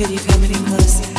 Could you come any closer?